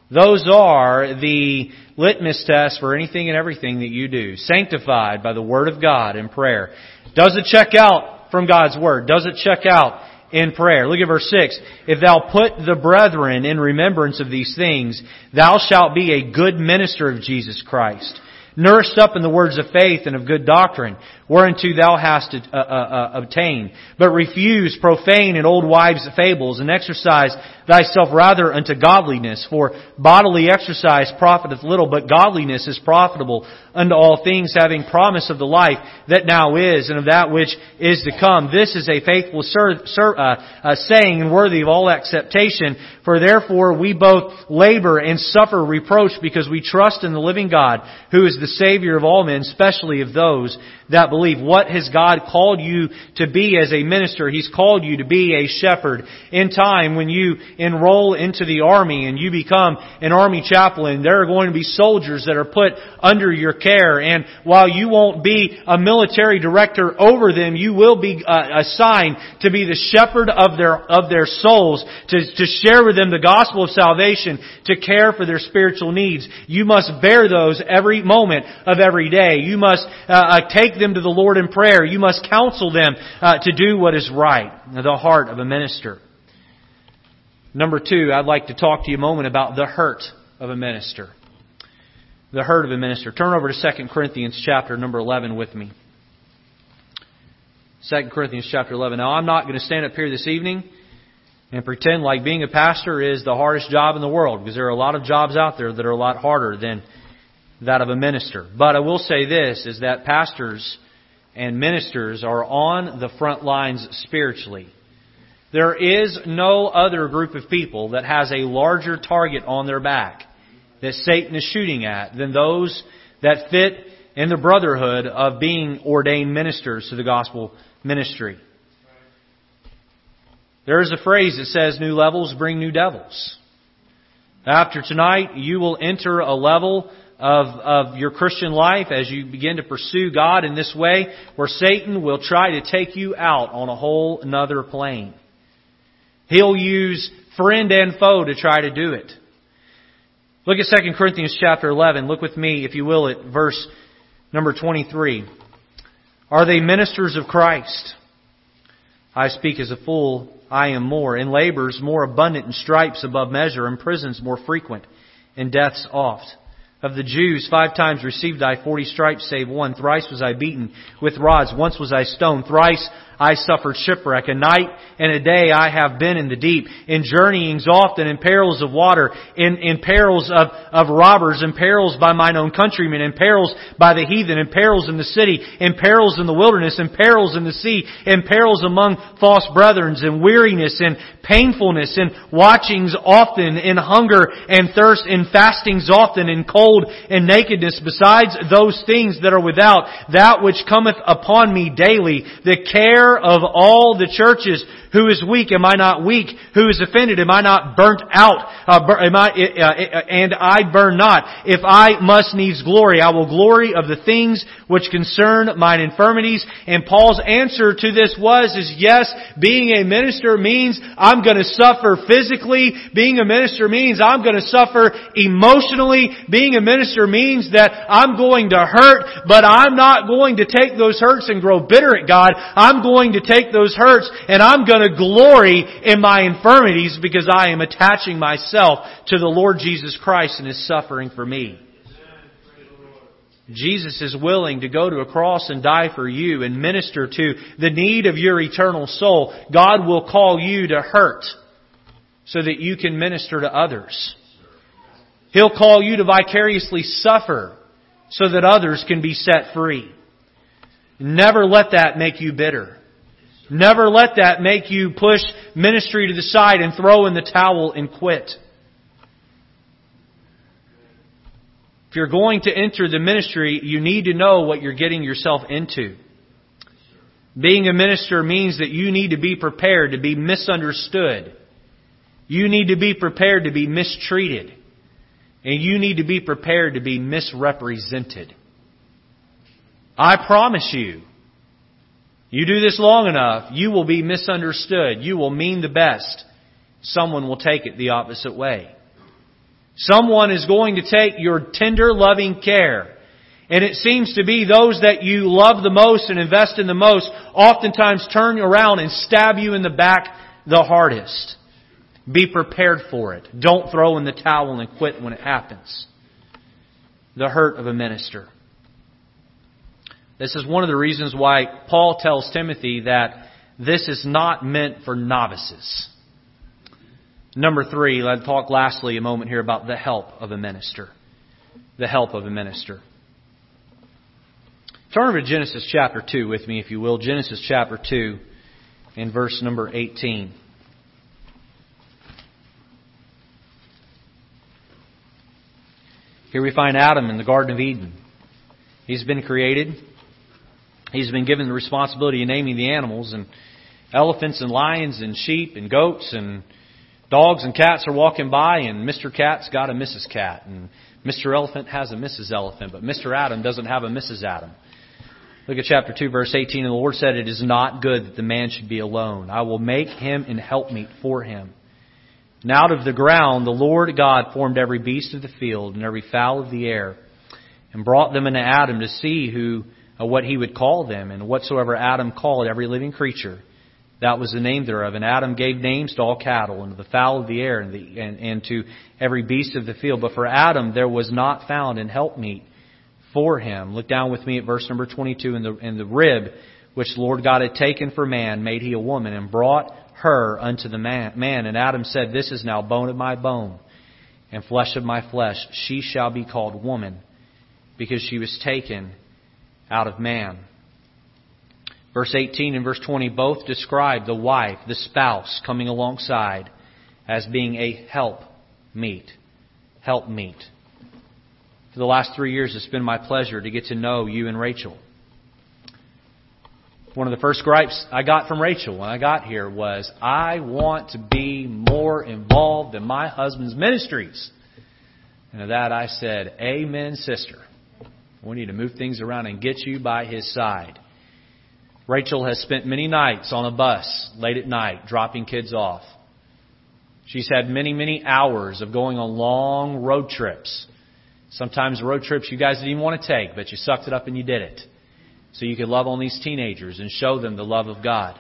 those are the litmus tests for anything and everything that you do. Sanctified by the Word of God and prayer. Does it check out from God's Word? Does it check out in prayer? Look at verse 6. If thou put the brethren in remembrance of these things, thou shalt be a good minister of Jesus Christ nourished up in the words of faith and of good doctrine, whereunto thou hast uh, uh, uh, obtained. But refuse profane and old wives' fables, and exercise thyself rather unto godliness. For bodily exercise profiteth little, but godliness is profitable unto all things, having promise of the life that now is, and of that which is to come. This is a faithful ser- ser- uh, uh, saying and worthy of all acceptation. For therefore we both labor and suffer reproach because we trust in the living God, who is the Savior of all men, especially of those that believe. What has God called you to be as a minister? He's called you to be a shepherd. In time, when you enroll into the army and you become an army chaplain, there are going to be soldiers that are put under your care. And while you won't be a military director over them, you will be uh, assigned to be the shepherd of their, of their souls, to, to share with them the gospel of salvation, to care for their spiritual needs. You must bear those every moment of every day. You must uh, uh take them to the Lord in prayer. You must counsel them uh, to do what is right. The heart of a minister. Number two, I'd like to talk to you a moment about the hurt of a minister. The hurt of a minister. Turn over to 2 Corinthians chapter number 11 with me. 2 Corinthians chapter 11. Now, I'm not going to stand up here this evening and pretend like being a pastor is the hardest job in the world because there are a lot of jobs out there that are a lot harder than that of a minister. But I will say this is that pastors and ministers are on the front lines spiritually. There is no other group of people that has a larger target on their back that Satan is shooting at than those that fit in the brotherhood of being ordained ministers to the gospel ministry. There is a phrase that says, New levels bring new devils. After tonight, you will enter a level of, of your Christian life as you begin to pursue God in this way, where Satan will try to take you out on a whole another plane. He'll use friend and foe to try to do it. Look at 2 Corinthians chapter 11. Look with me, if you will, at verse number 23. Are they ministers of Christ? I speak as a fool, I am more. In labors more abundant, in stripes above measure, in prisons more frequent, in deaths oft. Of the Jews, five times received I forty stripes, save one. Thrice was I beaten with rods. Once was I stoned. Thrice I suffered shipwreck. A night and a day I have been in the deep, in journeyings often, in perils of water, in, in perils of, of robbers, in perils by mine own countrymen, in perils by the heathen, in perils in the city, in perils in the wilderness, in perils in the sea, in perils among false brethren, in weariness, in painfulness, in watchings often, in hunger and thirst, in fastings often, in cold and nakedness, besides those things that are without, that which cometh upon me daily, the care of all the churches. Who is weak? Am I not weak? Who is offended? Am I not burnt out? Uh, bur- am I, uh, uh, and I burn not. If I must needs glory, I will glory of the things which concern mine infirmities. And Paul's answer to this was, is yes, being a minister means I'm going to suffer physically. Being a minister means I'm going to suffer emotionally. Being a minister means that I'm going to hurt, but I'm not going to take those hurts and grow bitter at God. I'm going to take those hurts and I'm going to glory in my infirmities because I am attaching myself to the Lord Jesus Christ and His suffering for me. Jesus is willing to go to a cross and die for you and minister to the need of your eternal soul. God will call you to hurt so that you can minister to others. He'll call you to vicariously suffer so that others can be set free. Never let that make you bitter. Never let that make you push ministry to the side and throw in the towel and quit. If you're going to enter the ministry, you need to know what you're getting yourself into. Being a minister means that you need to be prepared to be misunderstood. You need to be prepared to be mistreated. And you need to be prepared to be misrepresented. I promise you, you do this long enough, you will be misunderstood. You will mean the best. Someone will take it the opposite way. Someone is going to take your tender, loving care. And it seems to be those that you love the most and invest in the most oftentimes turn around and stab you in the back the hardest. Be prepared for it. Don't throw in the towel and quit when it happens. The hurt of a minister. This is one of the reasons why Paul tells Timothy that this is not meant for novices. Number three, let's talk lastly a moment here about the help of a minister. The help of a minister. Turn over to Genesis chapter 2 with me, if you will. Genesis chapter 2 in verse number 18. Here we find Adam in the Garden of Eden. He's been created. He's been given the responsibility of naming the animals and elephants and lions and sheep and goats and Dogs and cats are walking by, and Mr. Cat's got a Mrs. Cat, and Mr. Elephant has a Mrs. Elephant, but Mr. Adam doesn't have a Mrs. Adam. Look at chapter 2, verse 18. And the Lord said, It is not good that the man should be alone. I will make him an helpmeet for him. And out of the ground the Lord God formed every beast of the field and every fowl of the air, and brought them unto Adam to see who, what he would call them, and whatsoever Adam called every living creature. That was the name thereof. And Adam gave names to all cattle, and to the fowl of the air, and, the, and, and to every beast of the field. But for Adam there was not found an helpmeet for him. Look down with me at verse number 22. In the, in the rib which the Lord God had taken for man, made he a woman, and brought her unto the man. man. And Adam said, This is now bone of my bone, and flesh of my flesh. She shall be called woman, because she was taken out of man. Verse 18 and verse 20 both describe the wife, the spouse, coming alongside as being a help meet. Help meet. For the last three years, it's been my pleasure to get to know you and Rachel. One of the first gripes I got from Rachel when I got here was, I want to be more involved in my husband's ministries. And to that I said, Amen, sister. We need to move things around and get you by his side. Rachel has spent many nights on a bus late at night dropping kids off. She's had many, many hours of going on long road trips. Sometimes road trips you guys didn't even want to take, but you sucked it up and you did it. So you could love on these teenagers and show them the love of God.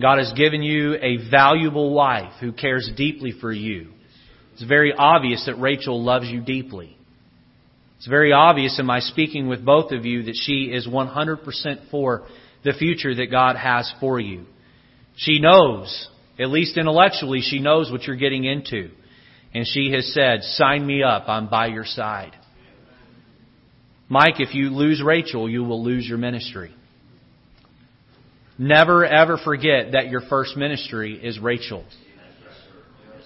God has given you a valuable wife who cares deeply for you. It's very obvious that Rachel loves you deeply. It's very obvious in my speaking with both of you that she is 100% for the future that God has for you. She knows, at least intellectually, she knows what you're getting into. And she has said, sign me up, I'm by your side. Mike, if you lose Rachel, you will lose your ministry. Never ever forget that your first ministry is Rachel.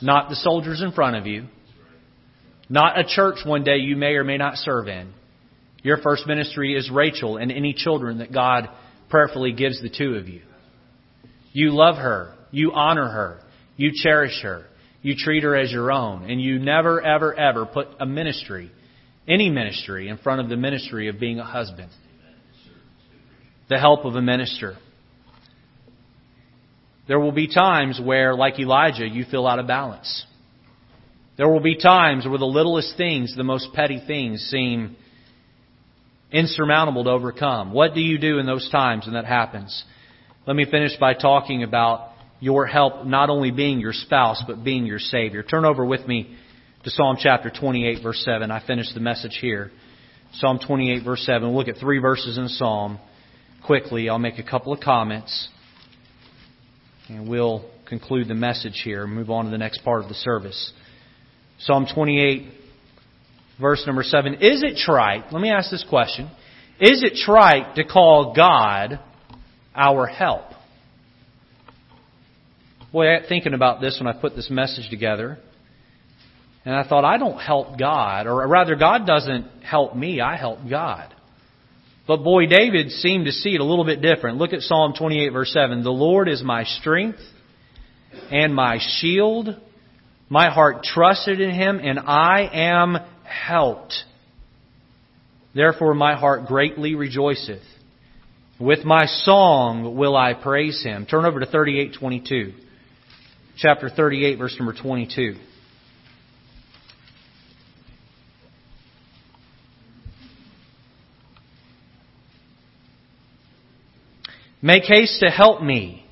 Not the soldiers in front of you. Not a church one day you may or may not serve in. Your first ministry is Rachel and any children that God prayerfully gives the two of you. You love her. You honor her. You cherish her. You treat her as your own. And you never, ever, ever put a ministry, any ministry, in front of the ministry of being a husband. The help of a minister. There will be times where, like Elijah, you feel out of balance. There will be times where the littlest things, the most petty things, seem insurmountable to overcome. What do you do in those times when that happens? Let me finish by talking about your help not only being your spouse, but being your Savior. Turn over with me to Psalm chapter 28, verse 7. I finished the message here. Psalm 28, verse 7. We'll look at three verses in Psalm. Quickly, I'll make a couple of comments. And we'll conclude the message here and move on to the next part of the service. Psalm 28, verse number 7. Is it trite? Let me ask this question. Is it trite to call God our help? Boy, thinking about this when I put this message together. And I thought, I don't help God, or rather, God doesn't help me, I help God. But boy, David seemed to see it a little bit different. Look at Psalm 28 verse 7. The Lord is my strength and my shield. My heart trusted in him and I am helped. Therefore my heart greatly rejoiceth. With my song will I praise him. Turn over to 3822. Chapter 38 verse number 22. Make haste to help me.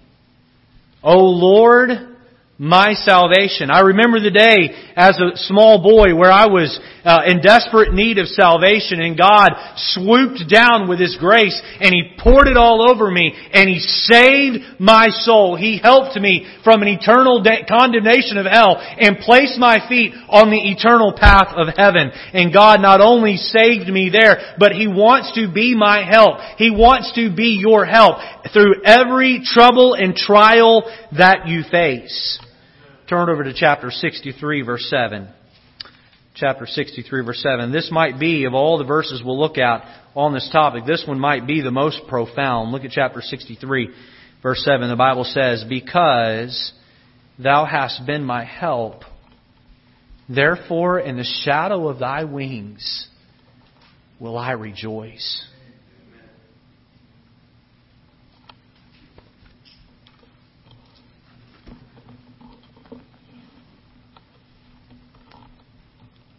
O Lord, my salvation. I remember the day as a small boy where I was uh, in desperate need of salvation and God swooped down with His grace and He poured it all over me and He saved my soul. He helped me from an eternal de- condemnation of hell and placed my feet on the eternal path of heaven. And God not only saved me there, but He wants to be my help. He wants to be your help through every trouble and trial that you face. Turn over to chapter 63 verse 7. Chapter 63 verse 7. This might be, of all the verses we'll look at on this topic, this one might be the most profound. Look at chapter 63 verse 7. The Bible says, Because thou hast been my help, therefore in the shadow of thy wings will I rejoice.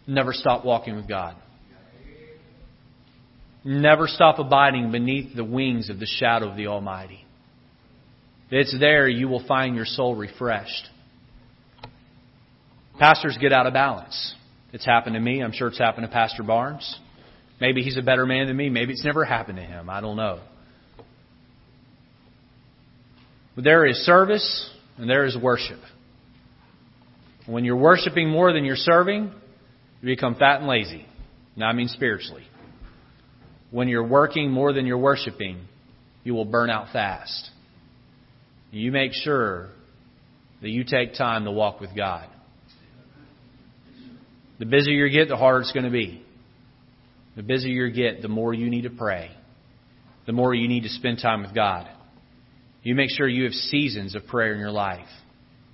Never stop walking with God. Never stop abiding beneath the wings of the shadow of the Almighty. It's there you will find your soul refreshed. Pastors get out of balance. It's happened to me. I'm sure it's happened to Pastor Barnes. Maybe he's a better man than me. Maybe it's never happened to him. I don't know. But there is service and there is worship. When you're worshiping more than you're serving, you become fat and lazy. Now, I mean spiritually. When you're working more than you're worshiping, you will burn out fast. You make sure that you take time to walk with God. The busier you get, the harder it's going to be. The busier you get, the more you need to pray. The more you need to spend time with God. You make sure you have seasons of prayer in your life.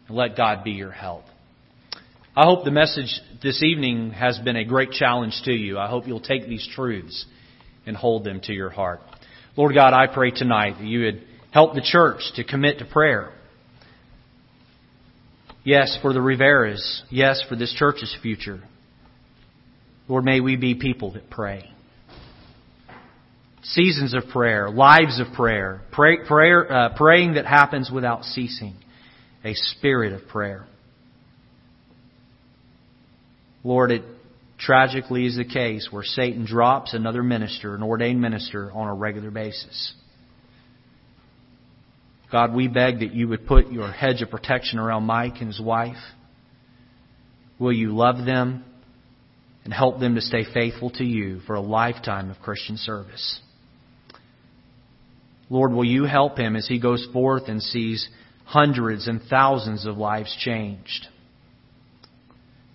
And let God be your help. I hope the message this evening has been a great challenge to you. I hope you'll take these truths and hold them to your heart. Lord God, I pray tonight that you would help the church to commit to prayer. Yes, for the Riveras. Yes, for this church's future. Lord, may we be people that pray. Seasons of prayer, lives of prayer, pray, prayer uh, praying that happens without ceasing, a spirit of prayer. Lord, it tragically is the case where Satan drops another minister, an ordained minister, on a regular basis. God, we beg that you would put your hedge of protection around Mike and his wife. Will you love them and help them to stay faithful to you for a lifetime of Christian service? Lord, will you help him as he goes forth and sees hundreds and thousands of lives changed?